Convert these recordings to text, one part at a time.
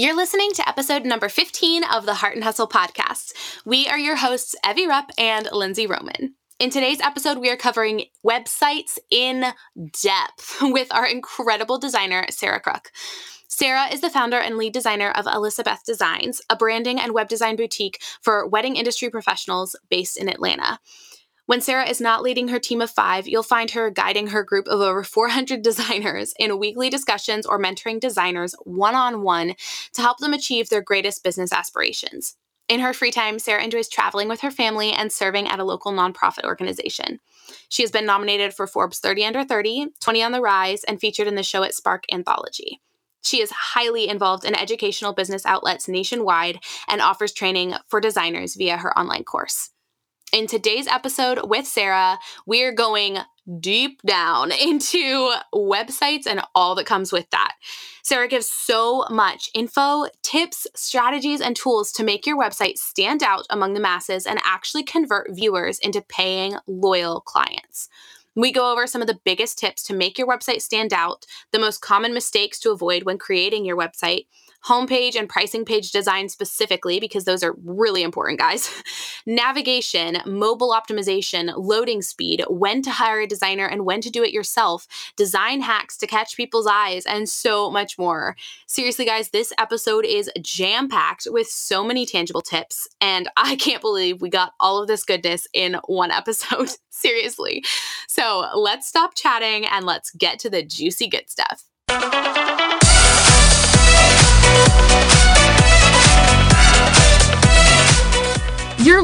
You're listening to episode number 15 of the Heart and Hustle podcast. We are your hosts, Evie Rupp and Lindsey Roman. In today's episode, we are covering websites in depth with our incredible designer, Sarah Crook. Sarah is the founder and lead designer of Alisabeth Designs, a branding and web design boutique for wedding industry professionals based in Atlanta. When Sarah is not leading her team of five, you'll find her guiding her group of over 400 designers in weekly discussions or mentoring designers one on one to help them achieve their greatest business aspirations. In her free time, Sarah enjoys traveling with her family and serving at a local nonprofit organization. She has been nominated for Forbes 30 Under 30, 20 on the Rise, and featured in the Showit Spark anthology. She is highly involved in educational business outlets nationwide and offers training for designers via her online course. In today's episode with Sarah, we're going deep down into websites and all that comes with that. Sarah gives so much info, tips, strategies, and tools to make your website stand out among the masses and actually convert viewers into paying, loyal clients. We go over some of the biggest tips to make your website stand out, the most common mistakes to avoid when creating your website, homepage and pricing page design specifically, because those are really important, guys. Navigation, mobile optimization, loading speed, when to hire a designer and when to do it yourself, design hacks to catch people's eyes, and so much more. Seriously, guys, this episode is jam packed with so many tangible tips, and I can't believe we got all of this goodness in one episode. Seriously. So let's stop chatting and let's get to the juicy good stuff.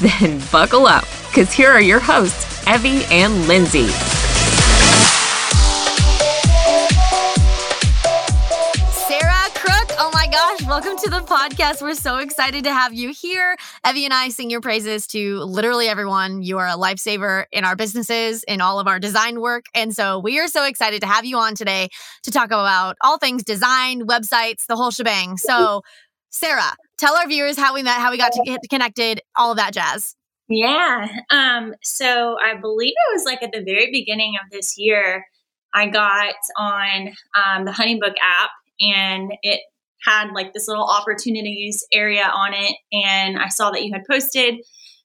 Then buckle up, because here are your hosts, Evie and Lindsey. Sarah Crook, oh my gosh, welcome to the podcast. We're so excited to have you here. Evie and I sing your praises to literally everyone. You are a lifesaver in our businesses, in all of our design work. And so we are so excited to have you on today to talk about all things design, websites, the whole shebang. So, Sarah, tell our viewers how we met, how we got to get connected, all of that jazz. Yeah. Um, so I believe it was like at the very beginning of this year, I got on um, the Honeybook app and it had like this little opportunities area on it. And I saw that you had posted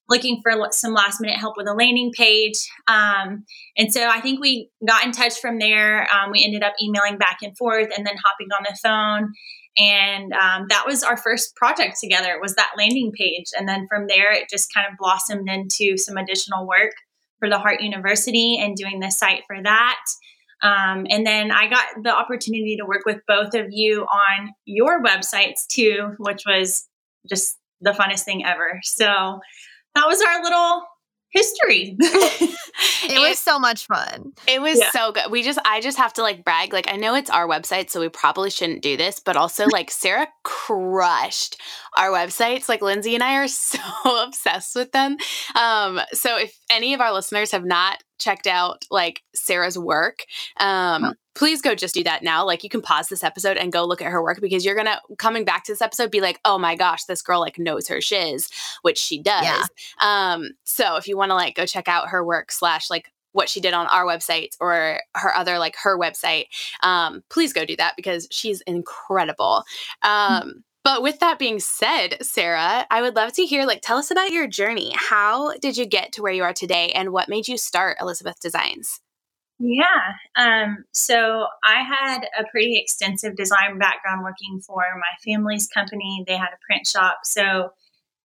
looking for some last minute help with a landing page. Um, and so I think we got in touch from there. Um, we ended up emailing back and forth and then hopping on the phone. And um, that was our first project together. Was that landing page. And then from there, it just kind of blossomed into some additional work for the Heart University and doing the site for that. Um, and then I got the opportunity to work with both of you on your websites too, which was just the funnest thing ever. So that was our little history. it was so much fun. It was yeah. so good. We just I just have to like brag. Like I know it's our website, so we probably shouldn't do this, but also like Sarah crushed our websites. Like Lindsey and I are so obsessed with them. Um, so if any of our listeners have not checked out like Sarah's work, um, please go just do that now. Like you can pause this episode and go look at her work because you're gonna coming back to this episode be like, oh my gosh, this girl like knows her shiz, which she does. Yeah. Um, so if you want to like go check out her work slash like what she did on our website or her other like her website, um, please go do that because she's incredible. Um, but with that being said, Sarah, I would love to hear like tell us about your journey. How did you get to where you are today and what made you start Alisabeth Designs? Yeah. Um, so I had a pretty extensive design background working for my family's company. They had a print shop. So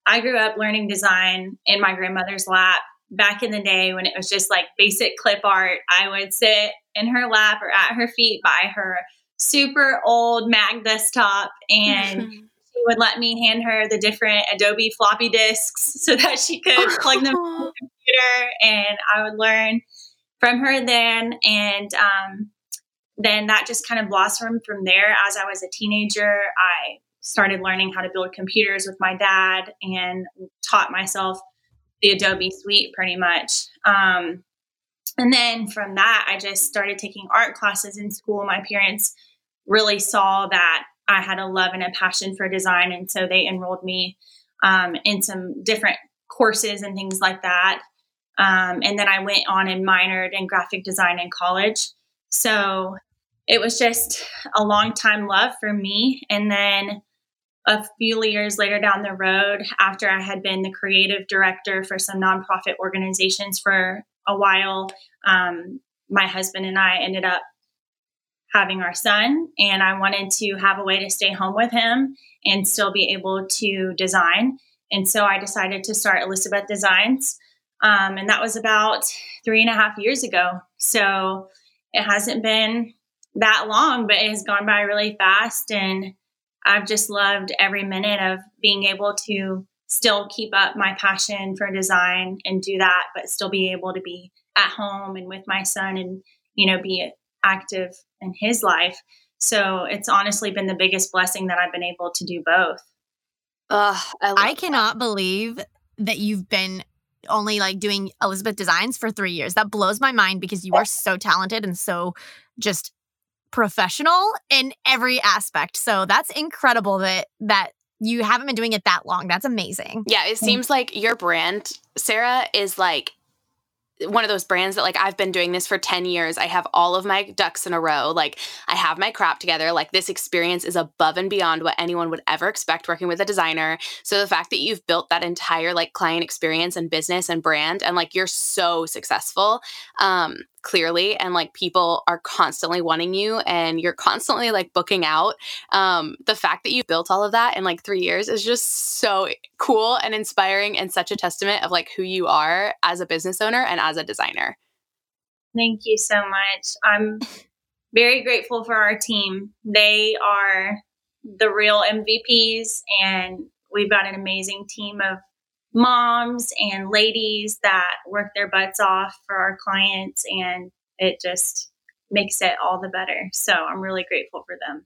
I grew up learning design in my grandmother's lap. Back in the day when it was just like basic clip art, I would sit in her lap or at her feet by her super old Mac desktop and she would let me hand her the different Adobe floppy disks so that she could plug them in the computer and I would learn from her then. And um, then that just kind of blossomed from there. As I was a teenager, I started learning how to build computers with my dad and taught myself the Adobe suite pretty much. Um, and then from that, I just started taking art classes in school. My parents really saw that I had a love and a passion for design. And so they enrolled me um, in some different courses and things like that. Um, and then I went on and minored in graphic design in college. So it was just a long time love for me. And then a few years later down the road, after I had been the creative director for some nonprofit organizations for a while, um, my husband and I ended up having our son, and I wanted to have a way to stay home with him and still be able to design. And so I decided to start Alisabeth Designs. Um, and that was about three and a half years ago. So it hasn't been that long, but it has gone by really fast. And I've just loved every minute of being able to still keep up my passion for design and do that, but still be able to be at home and with my son and, you know, be active in his life. So it's honestly been the biggest blessing that I've been able to do both. Ugh, I, I cannot that. believe that you've been only like doing Alisabeth designs for three years. That blows my mind because you are so talented and so just professional in every aspect. So that's incredible that that you haven't been doing it that long. That's amazing. Yeah, it seems like your brand, Sarah, is like one of those brands that like I've been doing this for 10 years. I have all of my ducks in a row. Like I have my crap together. Like this experience is above and beyond what anyone would ever expect working with a designer. So the fact that you've built that entire like client experience and business and brand and like you're so successful um clearly and like people are constantly wanting you and you're constantly like booking out um the fact that you built all of that in like 3 years is just so cool and inspiring and such a testament of like who you are as a business owner and as a designer. Thank you so much. I'm very grateful for our team. They are the real mvps and we've got an amazing team of moms and ladies that work their butts off for our clients and it just makes it all the better. So I'm really grateful for them.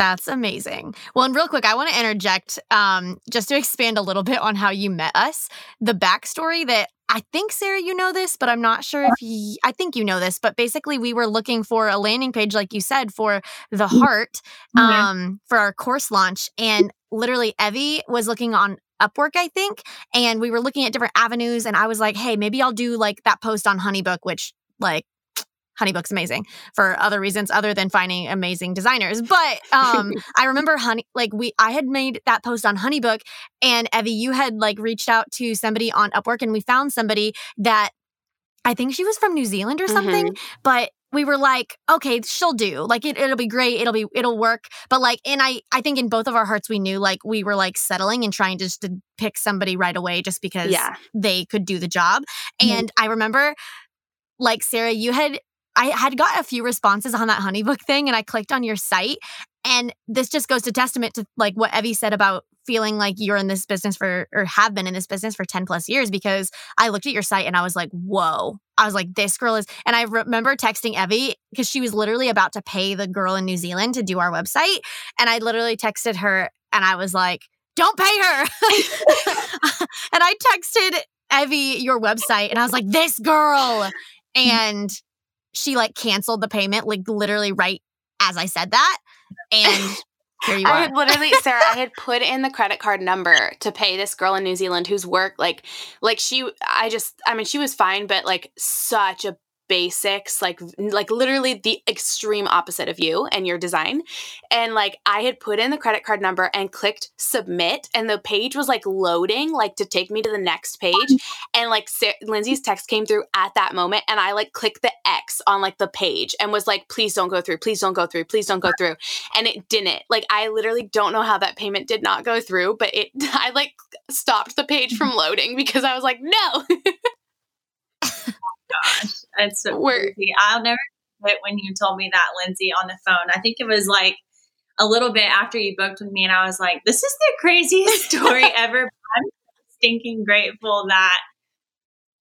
That's amazing. Well, and real quick, I want to interject um, just to expand a little bit on how you met us. The backstory that I think, Sarah, you know this, but I'm not sure if you, I think you know this, but basically, we were looking for a landing page, like you said, for the mm-hmm. heart um, mm-hmm. for our course launch. And literally, Evie was looking on Upwork, I think. And we were looking at different avenues. And I was like, hey, maybe I'll do like that post on Honeybook, which like Honeybook's amazing for other reasons other than finding amazing designers. But um I remember Honey like we I had made that post on Honeybook and Evie, you had like reached out to somebody on Upwork and we found somebody that I think she was from New Zealand or something, mm-hmm. but we were like, okay, she'll do. Like it, it'll be great. It'll be, it'll work. But like, and I, I think in both of our hearts, we knew like we were like settling and trying to just to pick somebody right away just because yeah. they could do the job. Mm-hmm. And I remember, like Sarah, you had, I had got a few responses on that Honeybook thing, and I clicked on your site, and this just goes to testament to like what Evie said about feeling like you're in this business for or have been in this business for 10 plus years because I looked at your site and I was like, whoa. I was like, this girl is and I remember texting Evie because she was literally about to pay the girl in New Zealand to do our website. And I literally texted her and I was like, don't pay her. and I texted Evie your website and I was like, this girl. Mm. And she like canceled the payment, like literally right as I said that. And here you I are. had literally, Sarah, I had put in the credit card number to pay this girl in New Zealand whose work, like, like she, I just, I mean, she was fine, but like such a basics like like literally the extreme opposite of you and your design. And like i had put in the credit card number and clicked submit and the page was like loading like to take me to the next page. And like Sa- lindsey's text came through at that moment and i like clicked the x on like the page and was like please don't go through please don't go through please don't go through. And it didn't. Like i literally don't know how that payment did not go through but it i like stopped the page from loading because i was like no gosh, it's so crazy. I'll never forget when you told me that, Lindsey, on the phone. I think it was like a little bit after you booked with me, and I was like, "This is the craziest story ever." I'm stinking grateful that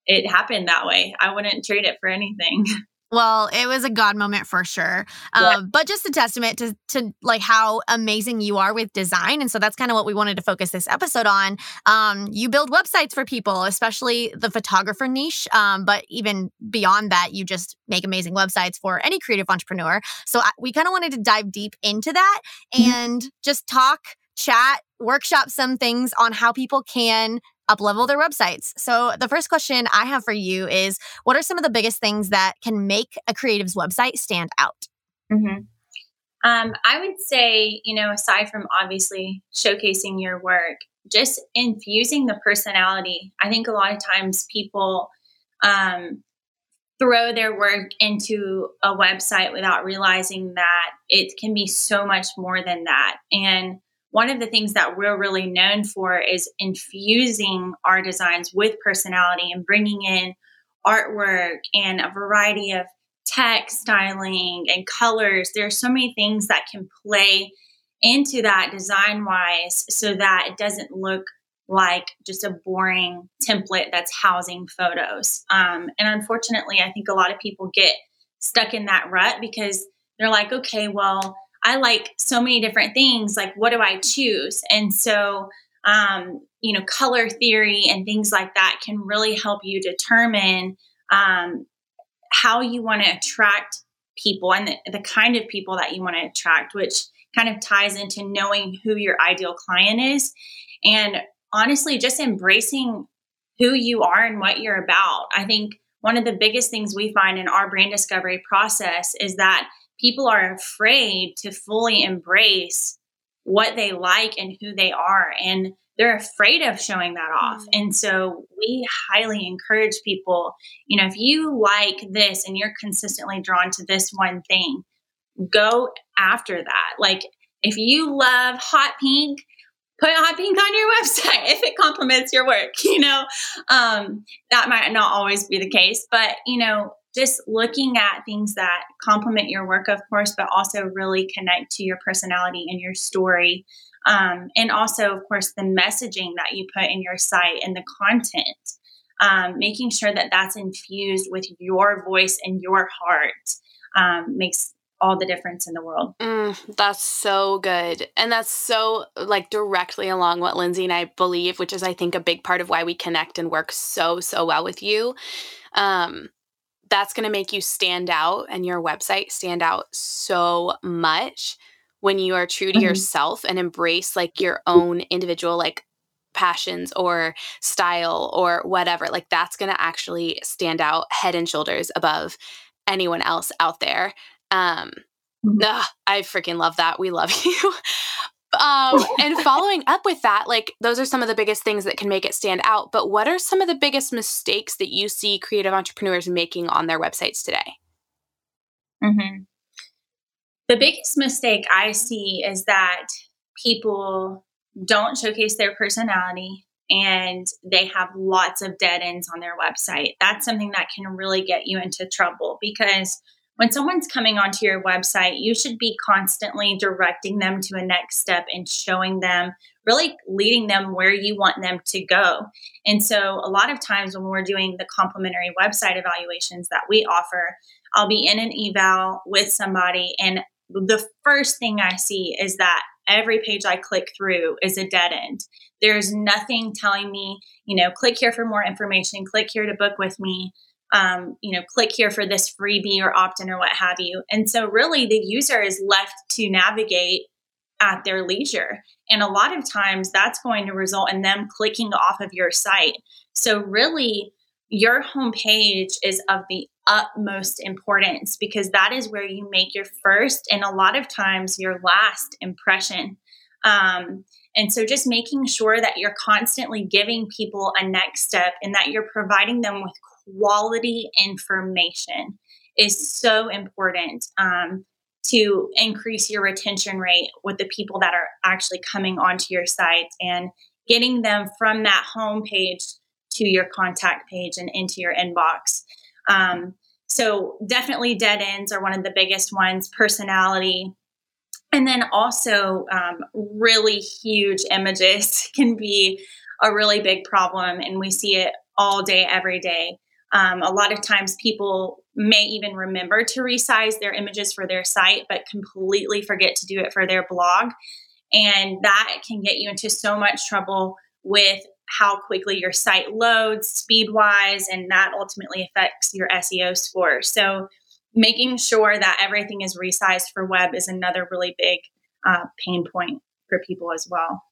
it happened that way. I wouldn't trade it for anything. Well, it was a God moment for sure. Um, But just a testament to, to like how amazing you are with design. And so that's kind of what we wanted to focus this episode on. Um, you build websites for people, especially the photographer niche. Um, but even beyond that, you just make amazing websites for any creative entrepreneur. So I, we kind of wanted to dive deep into that mm-hmm. and just talk, chat, workshop some things on how people can uplevel their websites. So, the first question I have for you is what are some of the biggest things that can make a creative's website stand out? Mm-hmm. Um, I would say, you know, aside from obviously showcasing your work, just infusing the personality. I think a lot of times people um, throw their work into a website without realizing that it can be so much more than that. And one of the things that we're really known for is infusing our designs with personality and bringing in artwork and a variety of text styling and colors. There are so many things that can play into that design wise so that it doesn't look like just a boring template that's housing photos. Um, and unfortunately, I think a lot of people get stuck in that rut because they're like, okay, well, I like so many different things. Like, what do I choose? And so, um, you know, color theory and things like that can really help you determine um, how you want to attract people and the, the kind of people that you want to attract, which kind of ties into knowing who your ideal client is. And honestly, just embracing who you are and what you're about. I think one of the biggest things we find in our brand discovery process is that people are afraid to fully embrace what they like and who they are and they're afraid of showing that off. Mm-hmm. and so we highly encourage people you know if you like this and you're consistently drawn to this one thing go after that. Like if you love hot pink put hot pink on your website if it complements your work you know? Um, that might not always be the case but you know just looking at things that complement your work, of course, but also really connect to your personality and your story. Um, and also, of course, the messaging that you put in your site and the content, um, making sure that that's infused with your voice and your heart um, makes all the difference in the world. Mm, that's so good. And that's so like directly along what Lindsay and I believe, which is I think a big part of why we connect and work so so well with you. Um that's going to make you stand out and your website stand out so much when you are true to mm-hmm. yourself and embrace like your own individual like passions or style or whatever like that's going to actually stand out head and shoulders above anyone else out there um mm-hmm. ugh, i freaking love that we love you um, and following up with that, like those are some of the biggest things that can make it stand out. But what are some of the biggest mistakes that you see creative entrepreneurs making on their websites today? Mm-hmm. The biggest mistake I see is that people don't showcase their personality and they have lots of dead ends on their website. That's something that can really get you into trouble because when someone's coming onto your website, you should be constantly directing them to a next step and showing them, really leading them where you want them to go. And so, a lot of times when we're doing the complimentary website evaluations that we offer, I'll be in an eval with somebody, and the first thing I see is that every page I click through is a dead end. There's nothing telling me, you know, click here for more information, click here to book with me um, you know, click here for this freebie or opt in or what have you. And so, really, the user is left to navigate at their leisure. And a lot of times that's going to result in them clicking off of your site. So, really, your homepage is of the utmost importance because that is where you make your first and a lot of times your last impression. Um, and so, just making sure that you're constantly giving people a next step and that you're providing them with quality information is so important um, to increase your retention rate with the people that are actually coming onto your site and getting them from that home page to your contact page and into your inbox. Um, so, definitely dead ends are one of the biggest ones, personality. And then also, um, really huge images can be a really big problem, and we see it all day, every day. Um, a lot of times people may even remember to resize their images for their site, but completely forget to do it for their blog. And that can get you into so much trouble with how quickly your site loads, speed wise, and that ultimately affects your SEO score. So, making sure that everything is resized for web is another really big uh, pain point for people as well.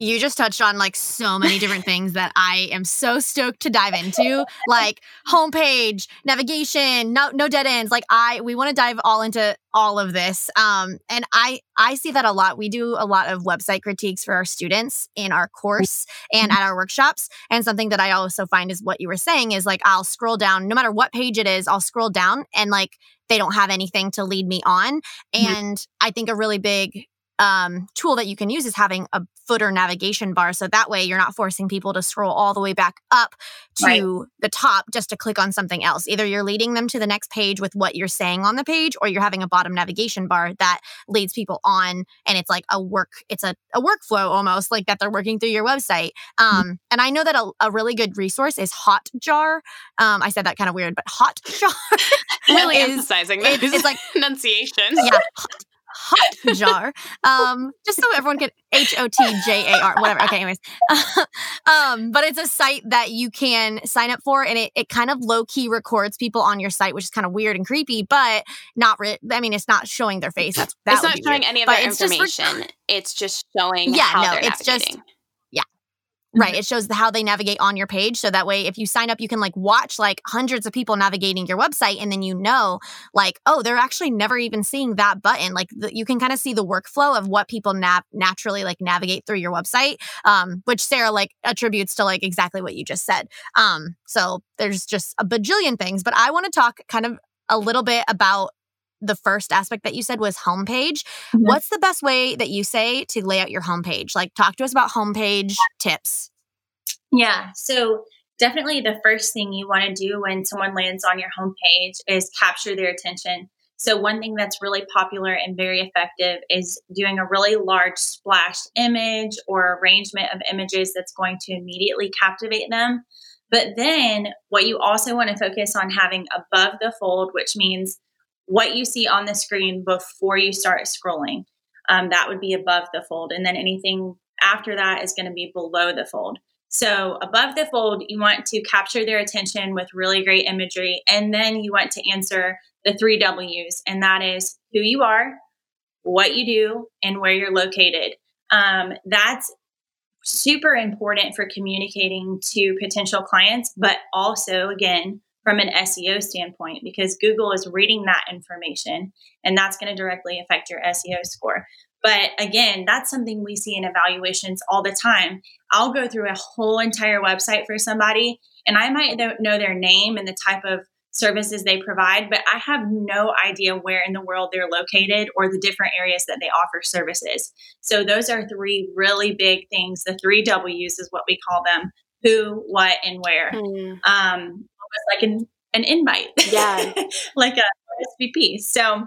You just touched on like so many different things that I am so stoked to dive into, like homepage, navigation, no no dead ends. Like I we want to dive all into all of this. Um and I I see that a lot. We do a lot of website critiques for our students in our course and at our workshops. And something that I also find is what you were saying is like I'll scroll down no matter what page it is, I'll scroll down and like they don't have anything to lead me on. And I think a really big um, tool that you can use is having a footer navigation bar. So that way you're not forcing people to scroll all the way back up to right. the top just to click on something else. Either you're leading them to the next page with what you're saying on the page, or you're having a bottom navigation bar that leads people on and it's like a work, it's a, a workflow almost like that they're working through your website. Mm-hmm. Um, and I know that a, a, really good resource is Hotjar. Um, I said that kind of weird, but Hotjar really is, emphasizing that. It's, it's like enunciation. Yeah. hot jar. Um, just so everyone can H O T J A R, whatever. Okay, anyways. um, but it's a site that you can sign up for, and it, it kind of low key records people on your site, which is kind of weird and creepy, but not. Re- I mean, it's not showing their face. That's that it's not showing weird. any of their information. Just for- it's just showing. Yeah, no, it's navigating. just Right. It shows how they navigate on your page. So that way, if you sign up, you can like watch like hundreds of people navigating your website. And then you know, like, oh, they're actually never even seeing that button. Like the, you can kind of see the workflow of what people nav- naturally like navigate through your website, um, which Sarah like attributes to like exactly what you just said. Um, so there's just a bajillion things. But I want to talk kind of a little bit about the first aspect that you said was homepage. Mm-hmm. What's the best way that you say to lay out your homepage? Like, talk to us about homepage tips. Yeah. So, definitely the first thing you want to do when someone lands on your homepage is capture their attention. So, one thing that's really popular and very effective is doing a really large splash image or arrangement of images that's going to immediately captivate them. But then, what you also want to focus on having above the fold, which means what you see on the screen before you start scrolling. Um, that would be above the fold. And then anything after that is going to be below the fold. So, above the fold, you want to capture their attention with really great imagery. And then you want to answer the three W's, and that is who you are, what you do, and where you're located. Um, that's super important for communicating to potential clients, but also, again, from an SEO standpoint because Google is reading that information and that's going to directly affect your SEO score. But again, that's something we see in evaluations all the time. I'll go through a whole entire website for somebody and I might know their name and the type of services they provide, but I have no idea where in the world they're located or the different areas that they offer services. So those are three really big things. The three W's is what we call them who, what, and where. Mm. Um, like an an invite. Yeah. like a SVP. So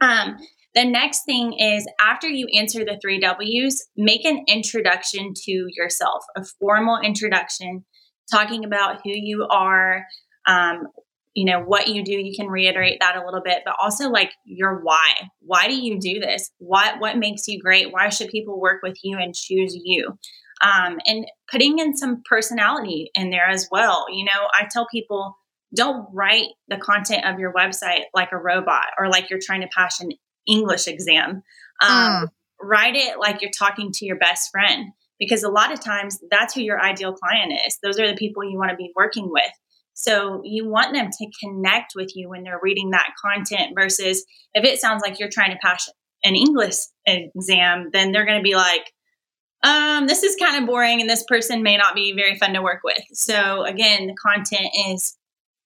um the next thing is after you answer the three W's, make an introduction to yourself, a formal introduction, talking about who you are, um, you know, what you do. You can reiterate that a little bit, but also like your why. Why do you do this? What what makes you great? Why should people work with you and choose you? Um, and putting in some personality in there as well. You know, I tell people don't write the content of your website like a robot or like you're trying to pass an English exam. Um, mm. Write it like you're talking to your best friend because a lot of times that's who your ideal client is. Those are the people you want to be working with. So you want them to connect with you when they're reading that content versus if it sounds like you're trying to pass an English exam, then they're going to be like, um, this is kind of boring and this person may not be very fun to work with. So, again, the content is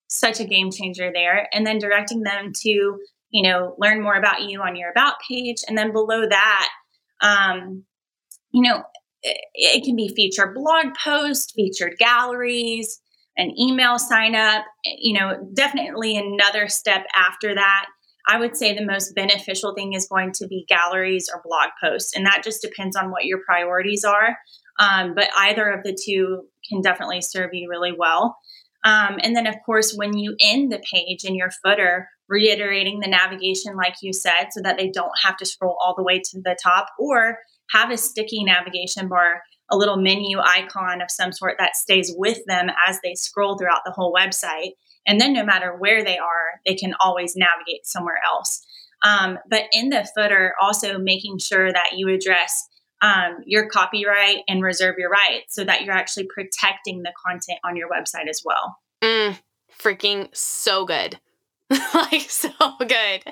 such a game changer there. And then directing them to, you know, learn more about you on your about page. And then below that, um, you know, it, it can be featured blog posts, featured galleries, an email sign up. You know, definitely another step after that I would say the most beneficial thing is going to be galleries or blog posts. And that just depends on what your priorities are. Um, but either of the two can definitely serve you really well. Um, and then, of course, when you end the page in your footer, reiterating the navigation, like you said, so that they don't have to scroll all the way to the top or have a sticky navigation bar, a little menu icon of some sort that stays with them as they scroll throughout the whole website. And then, no matter where they are, they can always navigate somewhere else. Um, but in the footer, also making sure that you address um, your copyright and reserve your rights so that you're actually protecting the content on your website as well. Mm, freaking so good. like so good.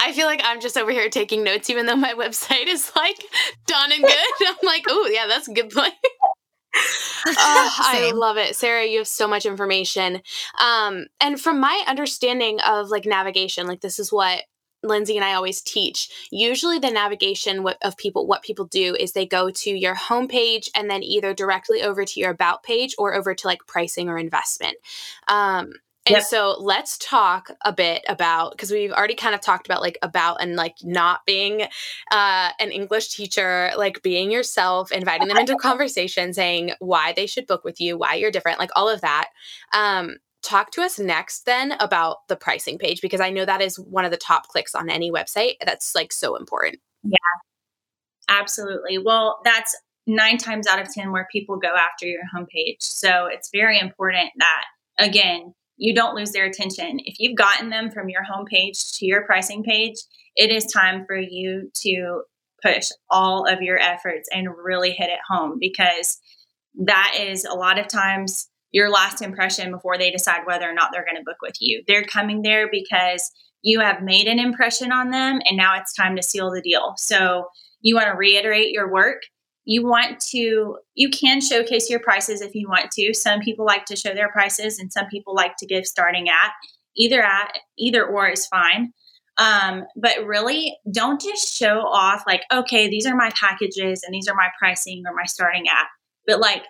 I feel like I'm just over here taking notes, even though my website is like done and good. I'm like, oh yeah, that's a good point. Oh, I love it. Sarah, you have so much information. Um, and from my understanding of like navigation, like this is what Lindsey and I always teach. Usually, the navigation of people, what people do is they go to your homepage and then either directly over to your about page or over to like pricing or investment. Um, and yep. so let's talk a bit about because we've already kind of talked about like about and like not being uh, an English teacher, like being yourself, inviting them into conversation, saying why they should book with you, why you're different, like all of that. Um, talk to us next then about the pricing page because I know that is one of the top clicks on any website. That's like so important. Yeah, absolutely. Well, that's nine times out of 10 where people go after your homepage. So it's very important that, again, you don't lose their attention. If you've gotten them from your homepage to your pricing page, it is time for you to push all of your efforts and really hit it home because that is a lot of times your last impression before they decide whether or not they're going to book with you. They're coming there because you have made an impression on them and now it's time to seal the deal. So you want to reiterate your work. You want to, you can showcase your prices if you want to. Some people like to show their prices and some people like to give starting at. Either at, either or is fine. Um, but really don't just show off like, okay, these are my packages and these are my pricing or my starting at. But like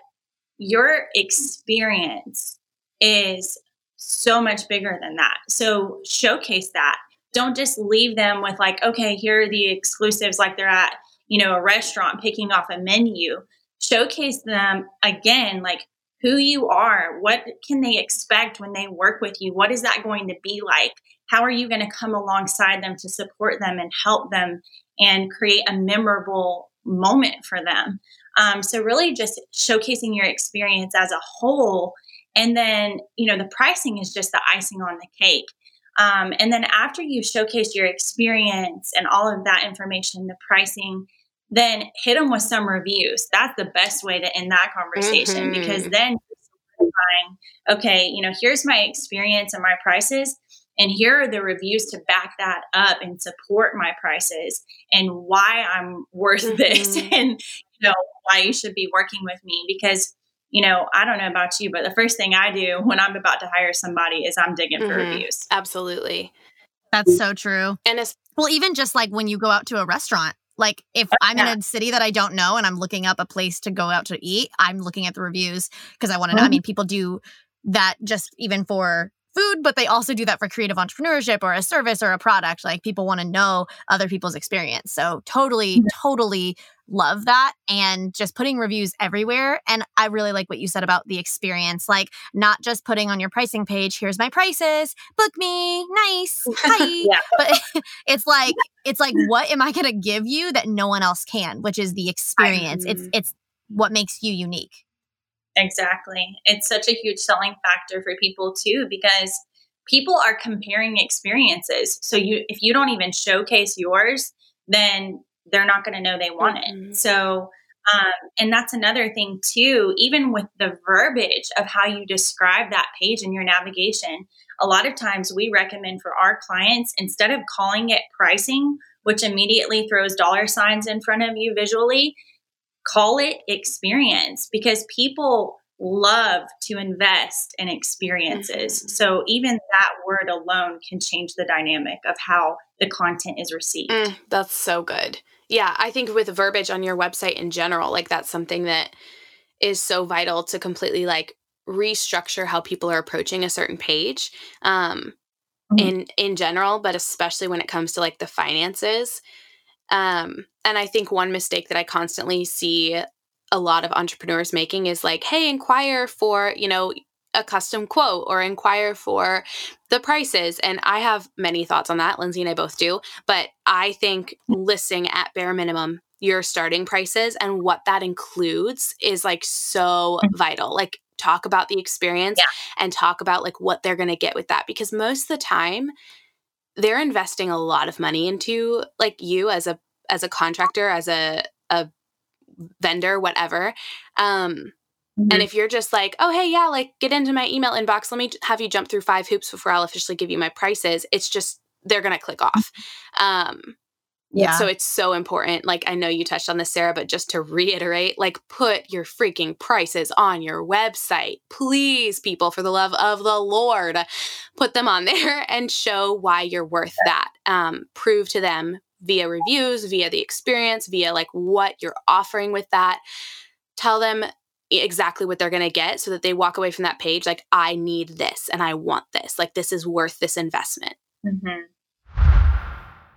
your experience is so much bigger than that. So showcase that. Don't just leave them with like, okay, here are the exclusives like they're at, you know, a restaurant picking off a menu. Showcase them again, like who you are. What can they expect when they work with you? What is that going to be like? How are you going to come alongside them to support them and help them and create a memorable moment for them? Um, so really just showcasing your experience as a whole. And then, you know, the pricing is just the icing on the cake. Um, and then after you showcase your experience and all of that information, the pricing, then hit them with some reviews. That's the best way to end that conversation mm-hmm. because then okay, you know, here's my experience and my prices. And here are the reviews to back that up and support my prices and why I'm worth mm-hmm. this and you know why you should be working with me because you know, I don't know about you, but the first thing I do when I'm about to hire somebody is I'm digging mm-hmm. for reviews. Absolutely. That's so true. And it's well, even just like when you go out to a restaurant, like if oh, I'm yeah. in a city that I don't know and I'm looking up a place to go out to eat, I'm looking at the reviews because I want to know. Mm-hmm. I mean, people do that just even for food, but they also do that for creative entrepreneurship or a service or a product. Like people want to know other people's experience. So totally, totally love that. And just putting reviews everywhere. And I really like what you said about the experience, like not just putting on your pricing page, here's my prices, book me, nice, hi. But it's like, it's like, mm. what am I going to give you that no one else can, which is the experience. It's, it's what makes you unique. Exactly. It's such a huge selling factor for people too, because people are comparing experiences. So you if you don't even showcase yours, then they're not going to know they want mm-hmm. it. So um, and that's another thing too, even with the verbiage of how you describe that page in your navigation. A lot of times we recommend for our clients, instead of calling it pricing, which immediately throws dollar signs in front of you visually, call it experience because people love to invest in experiences. Mm-hmm. So even that word alone can change the dynamic of how the content is received. Mm, that's so good. Yeah, I think with verbiage on your website in general, like that's something that is so vital to completely like restructure how people are approaching a certain page. Um mm-hmm. in in general, but especially when it comes to like the finances um, and I think one mistake that I constantly see a lot of entrepreneurs making is like, hey, inquire for, you know, a custom quote or inquire for the prices. And I have many thoughts on that. Lindsey and I both do. But I think listing at bare minimum your starting prices and what that includes is like so mm-hmm. vital. Like, talk about the experience yeah. and talk about like what they're going to get with that because most of the time they're investing a lot of money into like you as a as a contractor as a a vendor whatever um Mm-hmm. And if you're just like, oh, hey, yeah, like get into my email inbox, let me have you jump through five hoops before I'll officially give you my prices, it's just, they're going to click off. Um, yeah. So it's so important. Like, I know you touched on this, Sarah, but just to reiterate, like, put your freaking prices on your website. Please, people, for the love of the Lord, put them on there and show why you're worth that. Um, prove to them via reviews, via the experience, via like what you're offering with that. Tell them exactly what they're going to get so that they walk away from that page like i need this and i want this like this is worth this investment mm-hmm.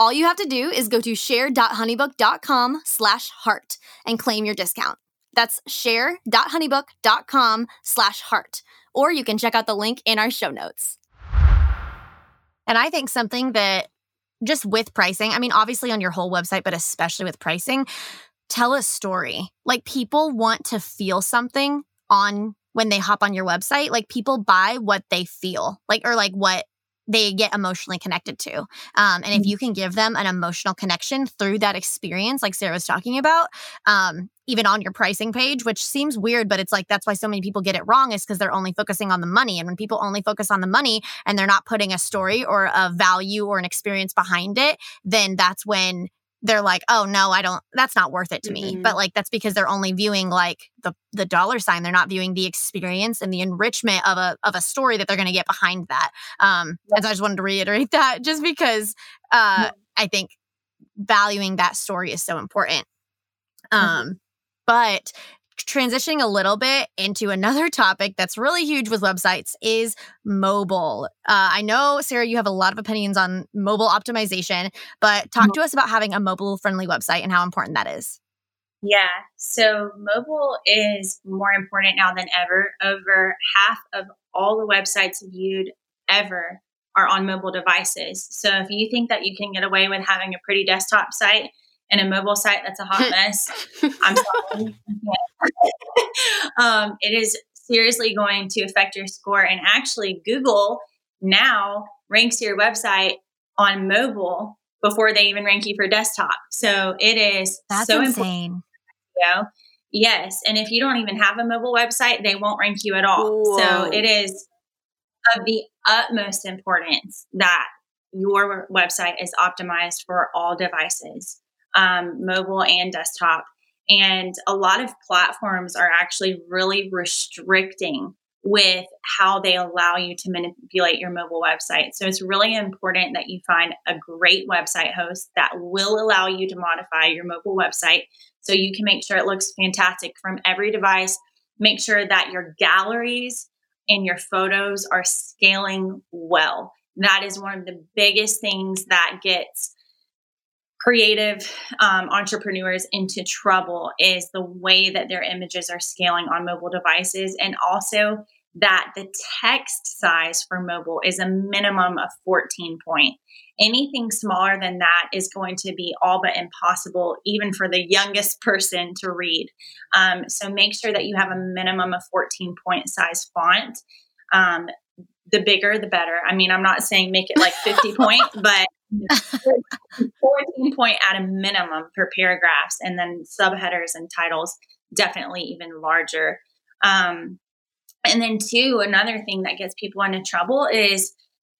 All you have to do is go to share.honeybook.com slash heart and claim your discount. That's share.honeybook.com slash heart. Or you can check out the link in our show notes. And I think something that just with pricing, I mean, obviously on your whole website, but especially with pricing, tell a story. Like people want to feel something on when they hop on your website. Like people buy what they feel, like, or like what they get emotionally connected to. Um, and if mm-hmm. you can give them an emotional connection through that experience, like Sarah was talking about, um, even on your pricing page, which seems weird, but it's like that's why so many people get it wrong is because they're only focusing on the money. And when people only focus on the money and they're not putting a story or a value or an experience behind it, then that's when they're like, oh no, I don't, that's not worth it to mm-hmm. me. But like, that's because they're only viewing like the, the dollar sign. They're not viewing the experience and the enrichment of a, of a story that they're going to get behind that. Um, and so I just wanted to reiterate that just because, uh. I think valuing that story is so important. Mm-hmm. Um, mm-hmm. but transitioning a little bit into another topic that's really huge with websites is mobile. Uh, I know, Sarah, you have a lot of opinions on mobile optimization, but talk to us about having a mobile friendly website and how important that is. Yeah, so mobile is more important now than ever. Over half of all the websites viewed ever are on mobile devices. So if you think that you can get away with having a pretty desktop site, and a mobile site that's a hot mess, I'm sorry. um, it is seriously going to affect your score. And actually, Google now ranks your website on mobile before they even rank you for desktop. So it is that's so insane. You know? Yes. And if you don't even have a mobile website, they won't rank you at all. Whoa. So it is of the utmost importance that your website is optimized for all devices um, mobile and desktop. And a lot of platforms are actually really restricting with how they allow you to manipulate your mobile website. So it's really important that you find a great website host that will allow you to modify your mobile website so you can make sure it looks fantastic from every device. Make sure that your galleries and your photos are scaling well. That is one of the biggest things that gets creative um, entrepreneurs into trouble is the way that their images are scaling on mobile devices and also that the text size for mobile is a minimum of 14 point. Anything smaller than that is going to be all but impossible, even for the youngest person to read. Um, so make sure that you have a minimum of 14 point size font. Um, the bigger, the better. I mean, I'm not saying make it like 50 point, but 14 point at a minimum for paragraphs, and then subheaders and titles definitely even larger. Um, and then, two, another thing that gets people into trouble is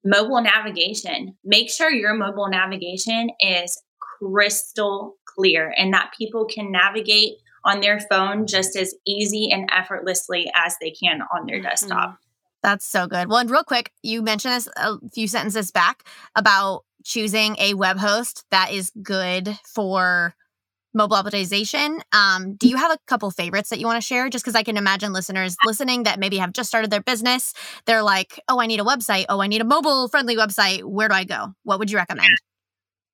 mobile navigation. Make sure your mobile navigation is crystal clear and that people can navigate on their phone just as easy and effortlessly as they can on their desktop. Mm-hmm. That's so good. Well, and real quick, you mentioned this a few sentences back about choosing a web host that is good for mobile optimization. Um, do you have a couple favorites that you want to share? Just because I can imagine listeners listening that maybe have just started their business. They're like, oh, I need a website. Oh, I need a mobile friendly website. Where do I go? What would you recommend?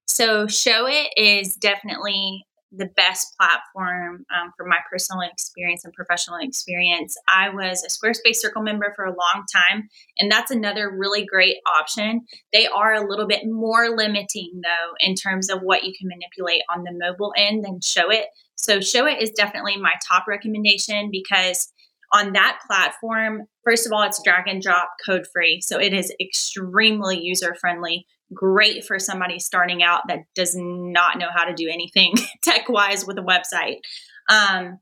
So, Showit is definitely the best platform um, for my personal experience and professional experience. I was a Squarespace Circle member for a long time, and that's another really great option. They are a little bit more limiting, though, in terms of what you can manipulate on the mobile end than Showit. So, Showit is definitely my top recommendation because on that platform, first of all, it's drag and drop code free. So, it is extremely user friendly great for somebody starting out that does not know how to do anything tech wise with a website. Um,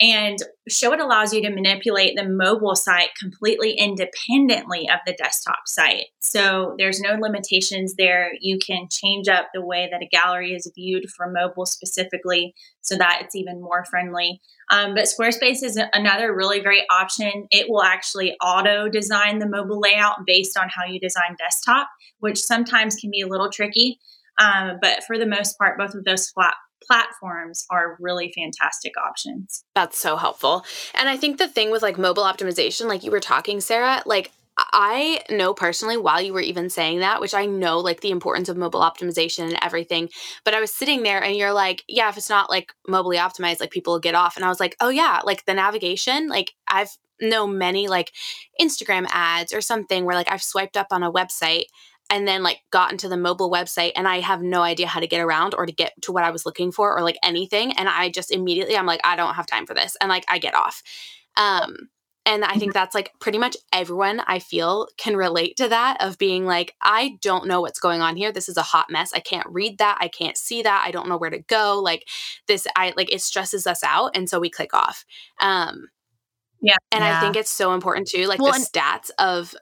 and Showit allows you to manipulate the mobile site completely independently of the desktop site. So there's no limitations there. You can change up the way that a gallery is viewed for mobile specifically so that it's even more friendly. Um, but Squarespace is another really great option. It will actually auto design the mobile layout based on how you design desktop, which sometimes can be a little tricky. Um, but for the most part, both of those flat platforms are really fantastic options. That's so helpful. And I think the thing with like mobile optimization, like you were talking, Sarah, like I know personally while you were even saying that, which I know like the importance of mobile optimization and everything, but I was sitting there and you're like, yeah, if it's not like mobily optimized, like people get off. And I was like, oh yeah, like the navigation, like I've know many like Instagram ads or something where like I've swiped up on a website and then like got into the mobile website and I have no idea how to get around or to get to what I was looking for or like anything. And I just immediately I'm like, I don't have time for this. And like I get off. Um and I think mm-hmm. that's like pretty much everyone I feel can relate to that of being like, I don't know what's going on here. This is a hot mess. I can't read that. I can't see that. I don't know where to go. Like this, I like it stresses us out. And so we click off. Um, yeah. And yeah. I think it's so important too, like well, the and- stats of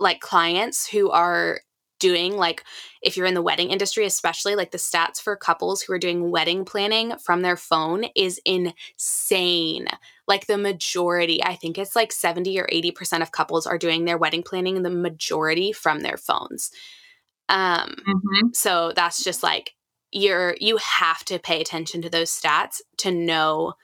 like clients who are doing like if you're in the wedding industry especially like the stats for couples who are doing wedding planning from their phone is insane. Like the majority i think it's like 70 or 80% of couples are doing their wedding planning the majority from their phones. Um mm-hmm. so that's just like you're you have to pay attention to those stats to know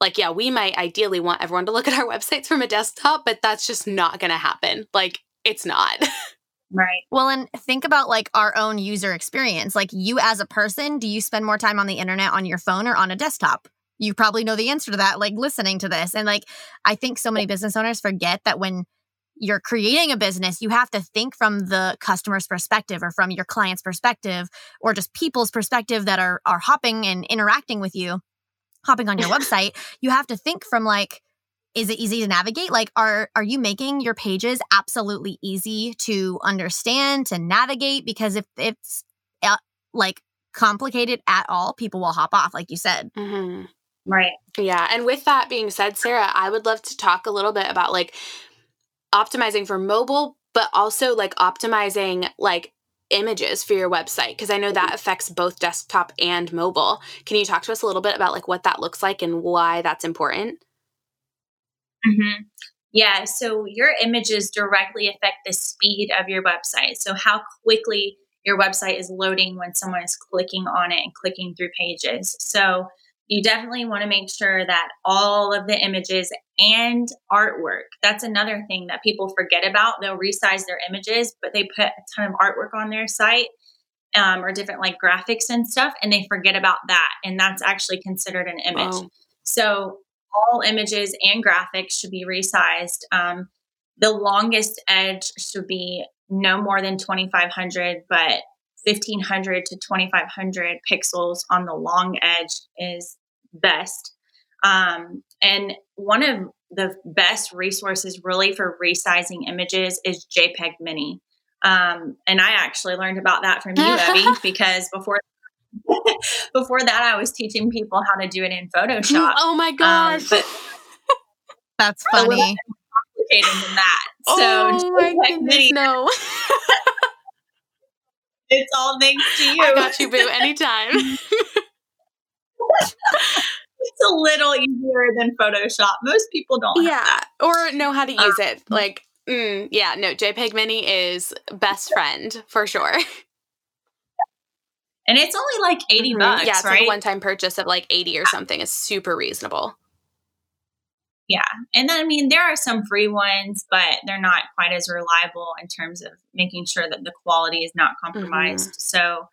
like yeah we might ideally want everyone to look at our websites from a desktop but that's just not going to happen. Like it's not Right. Well, and think about like our own user experience. Like you as a person, do you spend more time on the internet on your phone or on a desktop? You probably know the answer to that, like listening to this. And like, I think so many business owners forget that when you're creating a business, you have to think from the customer's perspective or from your client's perspective or just people's perspective that are are hopping and interacting with you, hopping on your website. You have to think from like, is it easy to navigate? Like are are you making your pages absolutely easy to understand to navigate? Because if it's uh, like complicated at all people will hop off like you said. Mm-hmm. right. Yeah and with that being said sarah i would love to talk a little bit about like optimizing for mobile but also like optimizing like images for your website because i know that affects both desktop and mobile. Can you talk to us a little bit about like what that looks like and why that's important Mm-hmm. Yeah, so your images directly affect the speed of your website. So, how quickly your website is loading when someone is clicking on it and clicking through pages. So, you definitely want to make sure that all of the images and artwork that's another thing that people forget about. They'll resize their images, but they put a ton of artwork on their site. um, or different like graphics and stuff, and they forget about that. And that's actually considered an image. Oh. So all images and graphics should be resized. Um, the longest edge should be no more than 2500, but 1500 to 2500 pixels on the long edge is best. Um, and one of the best resources really for resizing images is JPEG Mini. Um, and I actually learned about that from you, Evie, because before before that, I was teaching people how to do it in Photoshop. Oh my Um, gosh. but That's funny. more complicated than that. So oh my goodness, no. it's all thanks to you. I got you, boo, anytime. it's a little easier than Photoshop. Most people don't. have yeah. that. Or know how to use it. Like, mm, yeah, no, JPEG Mini is best friend for sure. And it's only like 80 Mhm. bucks, Yeah, it's right? like a one time purchase of like 80 or something is super reasonable. Yeah. And then, I mean, there are some free ones, but they're not quite as reliable in terms of making sure that the quality is not compromised. So um,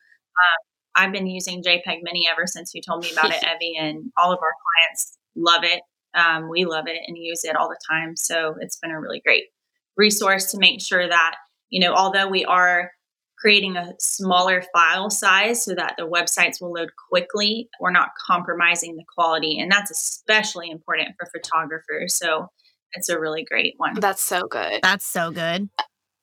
I've been using JPEG Mini ever since you told me about it, Evie, and all of our clients love it. Um, we love it and use it all the time. So it's been a really great resource to make sure that, you know, although we are creating a smaller file size so that the websites will load quickly. We're not compromising the quality. And that's especially important for photographers. So it's a really great one. That's so good. That's so good.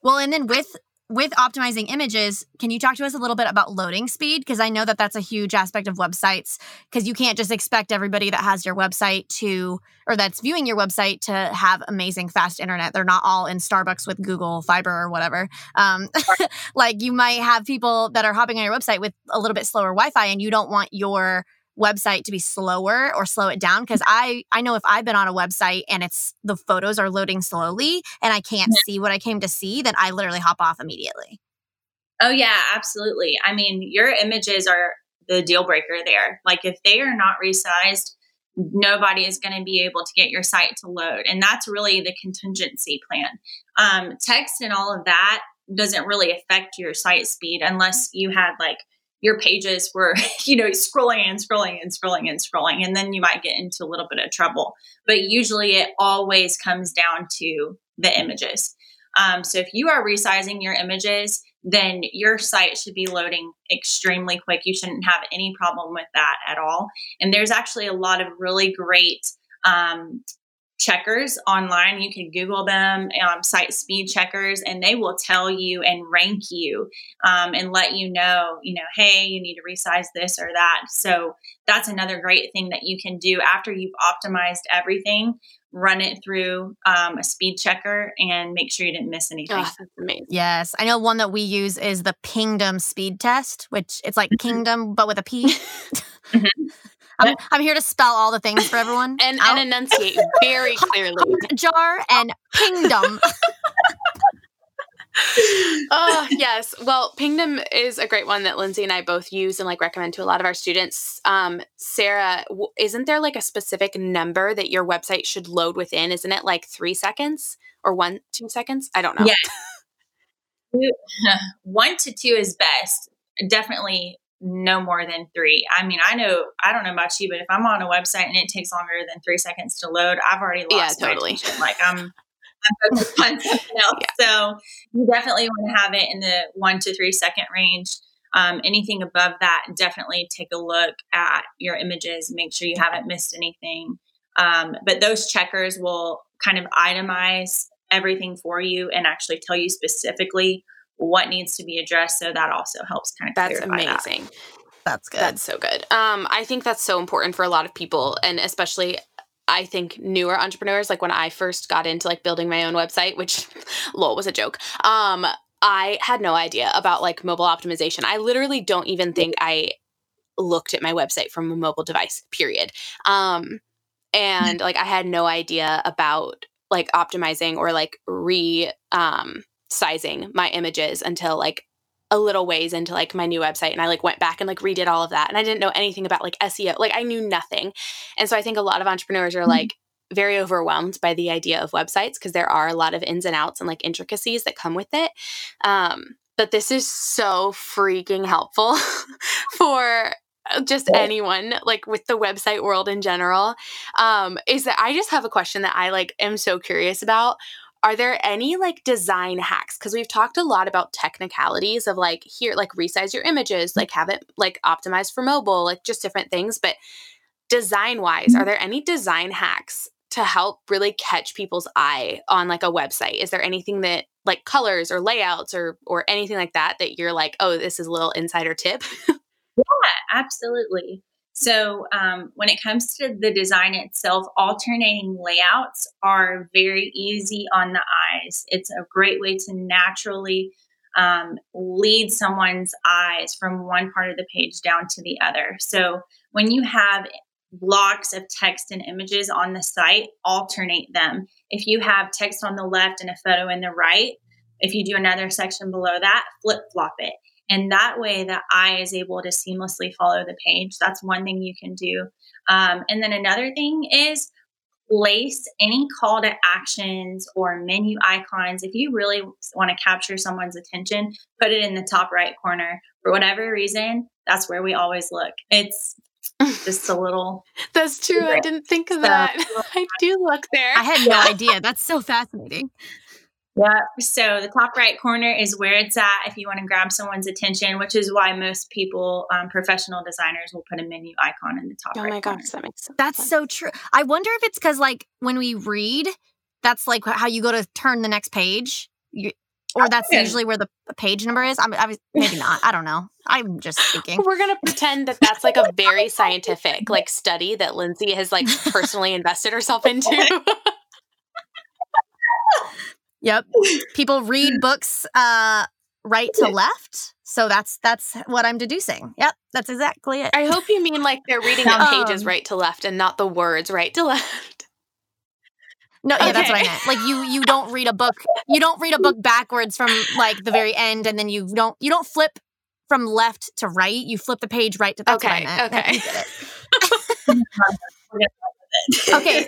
Well, and then with with optimizing images, can you talk to us a little bit about loading speed? Because I know that that's a huge aspect of websites. Because you can't just expect everybody that has your website to, or that's viewing your website to have amazing fast internet. They're not all in Starbucks with Google Fiber or whatever. Um, like you might have people that are hopping on your website with a little bit slower Wi-Fi, and you don't want your website to be slower or slow it down because i i know if i've been on a website and it's the photos are loading slowly and i can't see what i came to see then i literally hop off immediately Oh, yeah, absolutely. I mean, your images are the deal breaker there. Like, if they are not resized, nobody is going to be able to get your site to load. And that's really the contingency plan. Um, text and all of that doesn't really affect your site speed unless you had like your pages were, you know, scrolling and scrolling and scrolling and scrolling. And then you might get into a little bit of trouble. But usually it always comes down to the images. Um, so if you are resizing your images, then your site should be loading extremely quick. You shouldn't have any problem with that at all. And there's actually a lot of really great um, checkers online. You can Google them, um, site speed checkers, and they will tell you and rank you um, and let you know, you know, hey, you need to resize this or that. So that's another great thing that you can do after you've optimized everything. Run it through um, a speed checker and make sure you didn't miss anything. Oh, that's amazing. yes i know one that we use is the pingdom speed test which it's like kingdom but with a p Mhm. I'm, I'm here to spell all the things for everyone. And, and enunciate very clearly. jar and pingdom oh yes. Well pingdom is a great one that lindsey and i both use and like recommend to a lot of our students. Um sarah w- isn't there like a specific number that your website should load within? Isn't it like three seconds or one two seconds? I don't know. Yeah. one to two is best. Definitely no more than three. I mean, I know I don't know about you, but if I'm on a website and it takes longer than three seconds to load, I've already lost my totally. attention. Like I'm, I'm focused on something else. So you definitely want to have it in the one to three second range. Um, anything above that, definitely take a look at your images. Make sure you haven't missed anything. Um, but those checkers will kind of itemize everything for you and actually tell you specifically what needs to be addressed. So that also helps kind of that's clarify that. amazing that's good That's so good. Um, I think that's so important for a lot of people, and especially I think newer entrepreneurs. Like when I first got into like building my own website, which lol was a joke. Um, I had no idea about like mobile optimization. I literally don't even think I looked at my website from a mobile device. Period. Um, and like I had no idea about like optimizing or like re um sizing my images until like a little ways into like my new website and I like went back and like redid all of that and I didn't know anything about like SEO like I knew nothing. And so I think a lot of entrepreneurs are like very overwhelmed by the idea of websites because there are a lot of ins and outs and like intricacies that come with it. Um that this is so freaking helpful for just anyone like with the website world in general. Um is that i just have a question that i like am so curious about are there any like design hacks? Because we've talked a lot about technicalities of like here like resize your images like have it like optimized for mobile like just different things but design wise are mm-hmm. there any design hacks to help really catch people's eye on like a website? Is there anything that like colors or layouts or or anything like that that you're like oh this is a little insider tip yeah absolutely so um, when it comes to the design itself alternating layouts are very easy on the eyes it's a great way to naturally um, lead someone's eyes from one part of the page down to the other so when you have blocks of text and images on the site, alternate them. If you have text on the left and a photo in the right, if you do another section below that, flip flop it. And that way, the eye is able to seamlessly follow the page. That's one thing you can do. Um, and then another thing is place any call to actions or menu icons. If you really want to capture someone's attention, put it in the top right corner. For whatever reason, that's where we always look. It's just a little. That's true. I didn't think of that. I do look there. I had no idea. That's so fascinating. Yeah. So the top right corner is where it's at if you want to grab someone's attention, which is why most people, um, professional designers, will put a menu icon in the top. Oh right my corner. gosh, that makes sense. That's so true. I wonder if it's because, like, when we read, that's like how you go to turn the next page. You, or that's Okay. usually where the page number is. I'm, I was maybe not. I don't know. I'm just speaking. We're gonna pretend that that's like a very scientific like study that Lindsey has like personally invested herself into. Yep. People read books uh, right to left, so that's that's what I'm deducing. Yep, that's exactly it. I hope you mean like they're reading on pages Um, right to left and not the words right to left. No, yeah, that's what I Okay. meant. Like you, you don't read a book. You don't read a book backwards from like the very end, and then you don't you don't flip from left to right. You flip the page right to. That's Okay, what I meant. okay. You okay,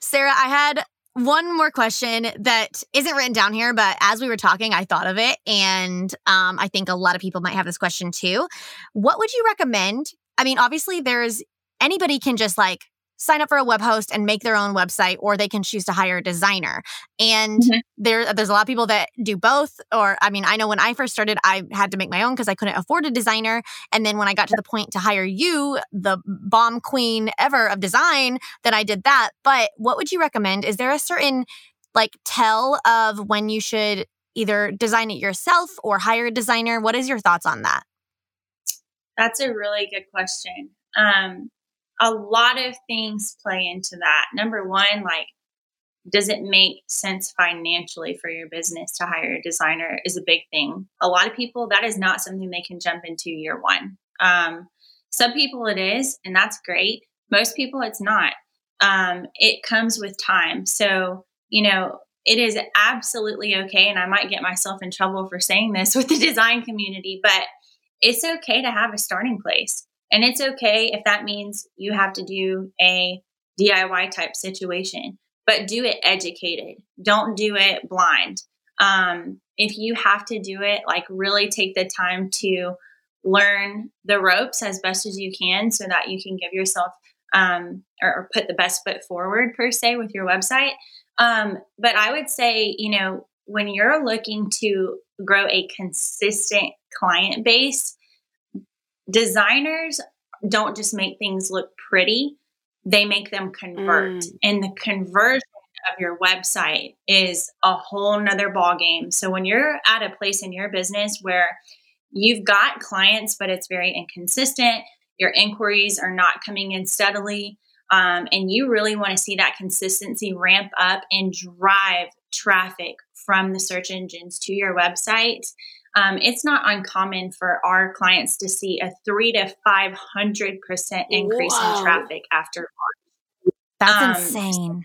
Sarah, I had one more question that isn't written down here, but as we were talking, I thought of it, and um, I think a lot of people might have this question too. What would you recommend? I mean, obviously, there's anybody can just like sign up for a web host and make their own website, or they can choose to hire a designer. And Mhm. there, there's a lot of people that do both. Or, I mean, I know when I first started, I had to make my own because I couldn't afford a designer. And then when I got to the point to hire you, the bomb queen ever of design, then I did that. But what would you recommend? Is there a certain like tell of when you should either design it yourself or hire a designer? What is your thoughts on that? That's a really good question. Um, a lot of things play into that. Number one, like, does it make sense financially for your business to hire a designer is a big thing. A lot of people, that is not something they can jump into year one. Um, some people it is, and that's great. Most people it's not. Um, it comes with time. So, you know, it is absolutely okay. And I might get myself in trouble for saying this with the design community, but it's okay to have a starting place. And it's okay if that means you have to do a DIY type situation, but do it educated. Don't do it blind. Um, if you have to do it, like really take the time to learn the ropes as best as you can so that you can give yourself um, or, or put the best foot forward, per se, with your website. Um, but I would say, you know, when you're looking to grow a consistent client base, designers don't just make things look pretty, they make them convert. Mm. And the conversion of your website is a whole nother ballgame. So when you're at a place in your business where you've got clients, but it's very inconsistent, your inquiries are not coming in steadily, um, and you really want to see that consistency ramp up and drive traffic from the search engines to your website, um, it's not uncommon for our clients to see a three to five hundred percent increase Whoa. in traffic after launch. That's Um, insane.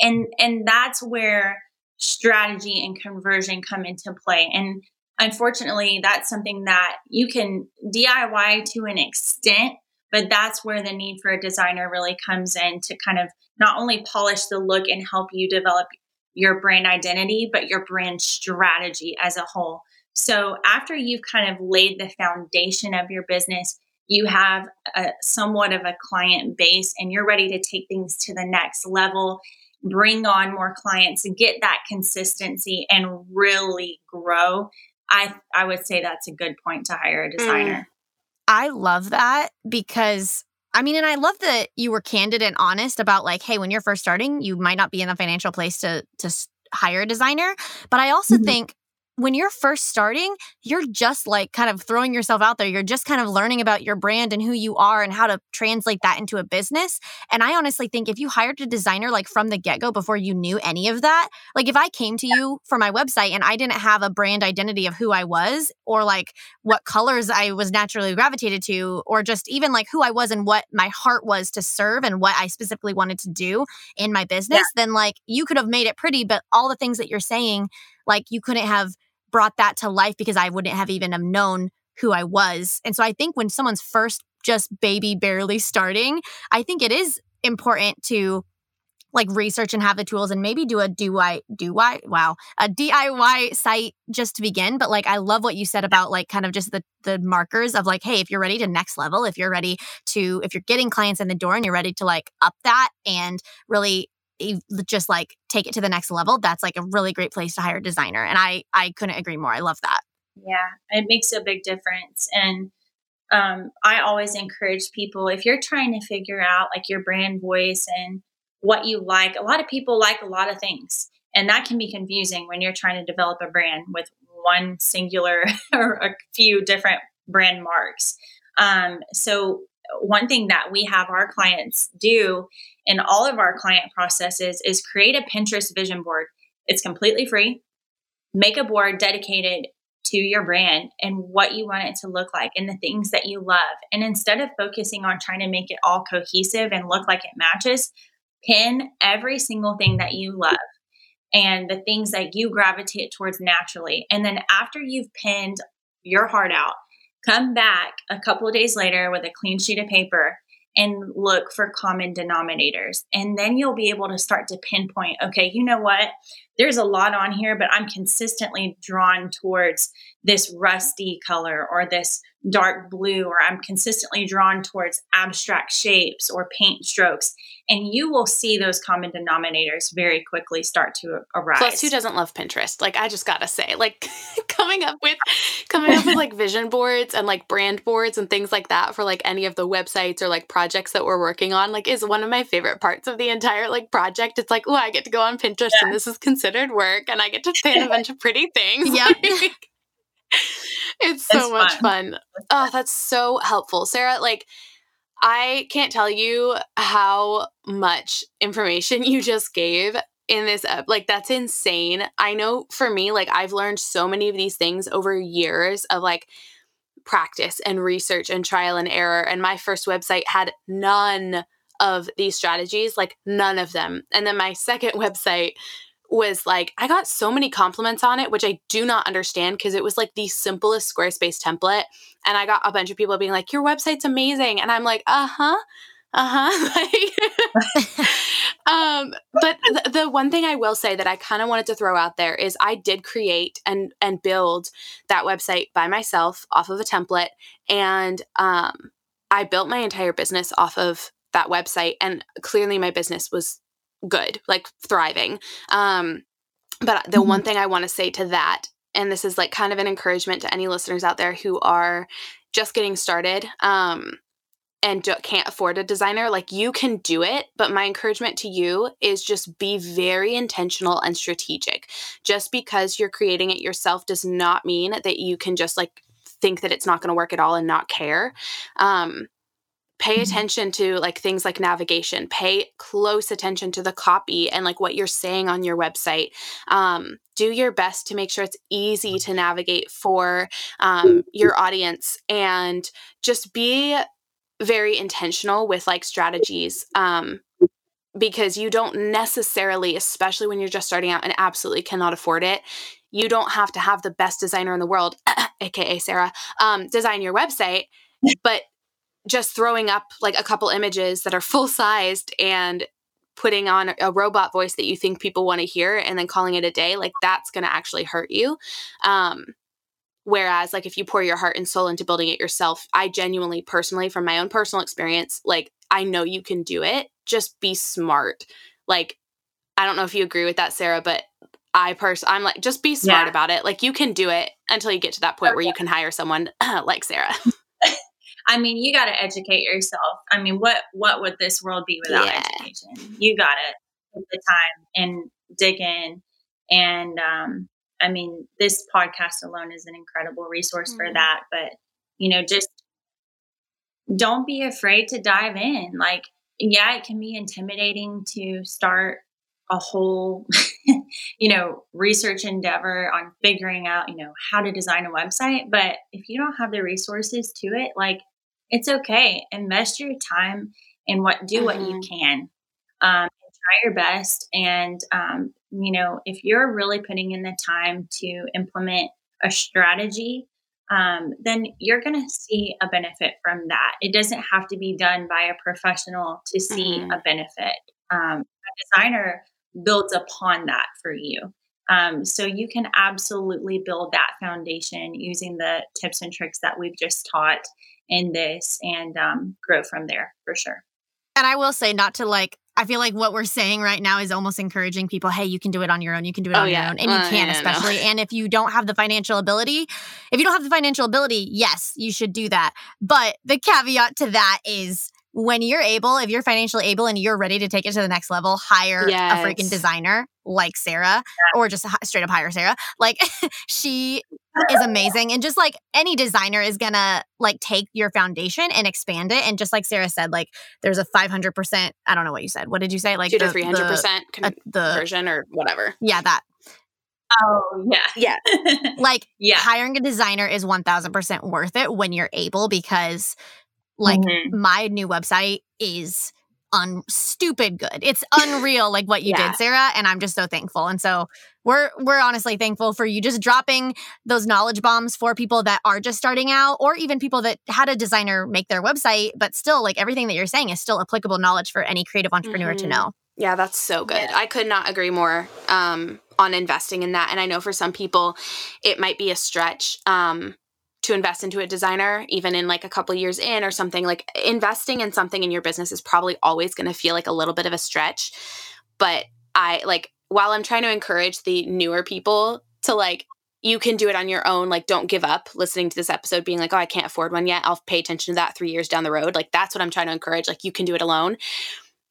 and and that's where strategy and conversion come into play and unfortunately that's something that you can diy to an extent but that's where the need for a designer really comes in to kind of not only polish the look and help you develop your brand identity but your brand strategy as a whole So after you've kind of laid the foundation of your business, you have a somewhat of a client base and you're ready to take things to the next level, bring on more clients, get that consistency and really grow. I I would say that's a good point to hire a designer. Mm. I love that because I mean, and I love that you were candid and honest about like, hey, when you're first starting, you might not be in the financial place to to hire a designer. But I also mm-hmm. think when you're first starting, you're just like kind of throwing yourself out there. You're just kind of learning about your brand and who you are and how to translate that into a business. And I honestly think if you hired a designer like from the get go before you knew any of that, like if I came to you for my website and I didn't have a brand identity of who I was or like what colors I was naturally gravitated to, or just even like who I was and what my heart was to serve and what I specifically wanted to do in my business, yeah. then like you could have made it pretty, but all the things that you're saying, like you couldn't have brought that to life because I wouldn't have even have known who I was. And so I think when someone's first just baby barely starting, I think it is important to like research and have the tools and maybe do a do I do I wow a DIY site just to begin but like I love what you said about like kind of just the the markers of like hey if you're ready to next level if you're ready to if you're getting clients in the door and you're ready to like up that and really just like take it to the next level that's like a really great place to hire a designer and i i couldn't agree more i love that. Yeah it makes a big difference and um, i always encourage people if you're trying to figure out like your brand voice and what you like a lot of people like a lot of things and that can be confusing when you're trying to develop a brand with one singular or a few different brand marks. Um, so one thing that we have our clients do in all of our client processes is create a Pinterest vision board. It's completely free. Make a board dedicated to your brand and what you want it to look like and the things that you love. And instead of focusing on trying to make it all cohesive and look like it matches, pin every single thing that you love and the things that you gravitate towards naturally. And then after you've pinned your heart out, come back a couple of days later with a clean sheet of paper and look for common denominators. And then you'll be able to start to pinpoint okay, you know what? There's a lot on here, but I'm consistently drawn towards this rusty color or this dark blue, or I'm consistently drawn towards abstract shapes or paint strokes. And you will see those common denominators very quickly start to arise. Plus, who doesn't love Pinterest? Like, I just gotta say, like, coming up with coming up with like vision boards and like brand boards and things like that for like any of the websites or like projects that we're working on, like, is one of my favorite parts of the entire like project. It's like, oh, I get to go on Pinterest yeah. and this is considered work, and I get to paint a bunch of pretty things. Yeah. it's so it's much fun. fun. Oh, that's so helpful. Sarah, like I can't tell you how much information you just gave in this up. Like that's insane. I know for me, like I've learned so many of these things over years of like practice and research and trial and error. And my first website had none of these strategies, like none of them. And then my second website was like I got so many compliments on it, which I do not understand because it was like the simplest Squarespace template. And I got a bunch of people being like, Your website's amazing. And I'm like, uh huh. Uh-huh. um, but th- the one thing I will say that I kind of wanted to throw out there is I did create and and build that website by myself off of a template and um I built my entire business off of that website and clearly my business was good, like thriving. Um, but the mm-hmm. one thing I want to say to that, and this is like kind of an encouragement to any listeners out there who are just getting started um, and do- can't afford a designer, like you can do it. But my encouragement to you is just be very intentional and strategic. Just because you're creating it yourself does not mean that you can just like think that it's not going to work at all and not care. Um, pay mm-hmm. attention to like things like navigation. Pay close attention to the copy and like what you're saying on your website. Um, do your best to make sure it's easy to navigate for um, your audience and just be very intentional with like strategies um, because you don't necessarily especially when you're just starting out and absolutely cannot afford it you don't have to have the best designer in the world aka sarah um, design your website but just throwing up like a couple images that are full sized and putting on a robot voice that you think people want to hear and then calling it a day like that's going to actually hurt you um, Whereas, like, if you pour your heart and soul into building it yourself, I genuinely, personally, from my own personal experience, like, I know you can do it. Just be smart. Like, I don't know if you agree with that, Sarah, but I person I'm like, just be smart yeah. about it. Like, you can do it until you get to that point okay. where you can hire someone like Sarah. I mean, you got to educate yourself. I mean, what what would this world be without yeah. education? You got to take the time and dig in and um, I mean, this podcast alone is an incredible resource mm-hmm. for that. But, you know, just don't be afraid to dive in. Like, yeah, it can be intimidating to start a whole, you know, research endeavor on figuring out, you know, how to design a website. But if you don't have the resources to it, like, it's okay. Invest your time in what, do mm-hmm. what you mm-hmm. can. Um, try your best and um, you know, if you're really putting in the time to implement a strategy, um, then you're going to see a benefit from that. It doesn't have to be done by a professional to see mm-hmm. a benefit. Um, a designer builds upon that for you. Um, so you can absolutely build that foundation using the tips and tricks that we've just taught in this and um, grow from there for sure. And I will say, not to like I feel like what we're saying right now is almost encouraging people, hey, you can do it on your own. You can do it oh, on yeah. your own. And you can, yeah, especially. No. And if you don't have the financial ability, if you don't have the financial ability, yes, you should do that. But the caveat to that is when you're able, if you're financially able and you're ready to take it to the next level, hire yes. a freaking designer like Sarah or just straight up hire Sarah. Like she is amazing. And just like any designer is gonna like take your foundation and expand it. And just like Sarah said, like there's a 500%, I don't know what you said. What did you say? Like two to 300% uh, conversion or whatever. Yeah, that. Oh, yeah. Yeah. like yeah. hiring a designer is 1000% worth it when you're able because like mm-hmm. my new website is un stupid good. It's unreal like what you yeah. did, Sarah, and I'm just so thankful. And so we're we're honestly thankful for you just dropping those knowledge bombs for people that are just starting out or even people that had a designer make their website, but still like everything that you're saying is still applicable knowledge for any creative entrepreneur mm-hmm. to know. Yeah, that's so good. Yeah. I could not agree more um, on investing in that. And I know for some people it might be a stretch. Um, to invest into a designer even in like a couple years in or something like investing in something in your business is probably always going to feel like a little bit of a stretch. But i like while i'm trying to encourage the newer people to like you can do it on your own like don't give up listening to this episode being like oh i can't afford one yet. I'll pay attention to that 3 years down the road. Like that's what i'm trying to encourage. Like you can do it alone.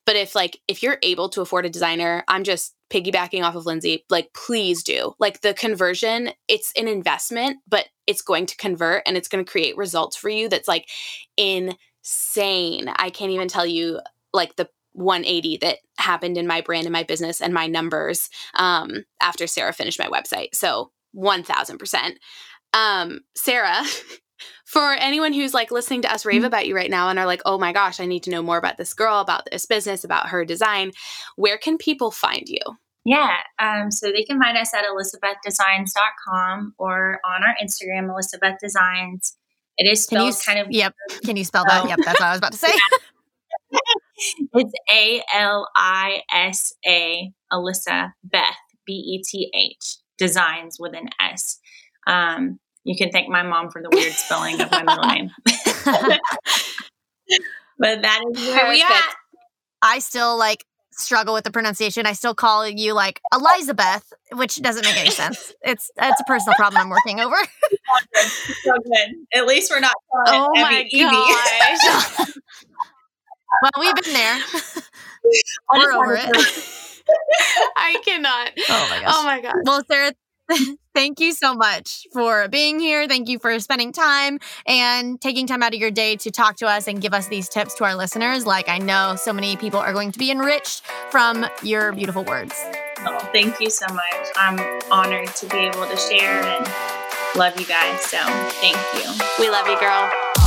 But if like if you're able to afford a designer, I'm just piggybacking off of Lindsey, like please do. Like the conversion, it's an investment, but it's going to convert and it's going to create results for you that's like insane. I can't even tell you like the 180 that happened in my brand and my business and my numbers um, after Sarah finished my website. So 1000%. Um, Sarah, for anyone who's like listening to us rave mm-hmm. about you right now and are like, oh my gosh, I need to know more about this girl, about this business, about her design, where can people find you? Yeah, um, so they can find us at alisabethdesigns.com or on our Instagram, Alisabeth Designs. It is spelled you, kind of. Yep. Can you spell that? Oh. Yep. That's what I was about to say. it's A L I S A, Alyssa Beth, B E T H, Designs with an S. Um, you can thank my mom for the weird spelling of my middle name. but that is where we at. I still like struggle with the pronunciation. I still call you like Elizabeth, which doesn't make any sense. It's it's a personal problem I'm working over. so good. At least we're not oh my gosh. well, we've been there. we're over it. I cannot. Oh my gosh. Oh my gosh. Well, Sarah, Thank you so much for being here. Thank you for spending time and taking time out of your day to talk to us and give us these tips to our listeners. Like, I know so many people are going to be enriched from your beautiful words. Oh, thank you so much. I'm honored to be able to share and love you guys. So, thank you. We love you, girl.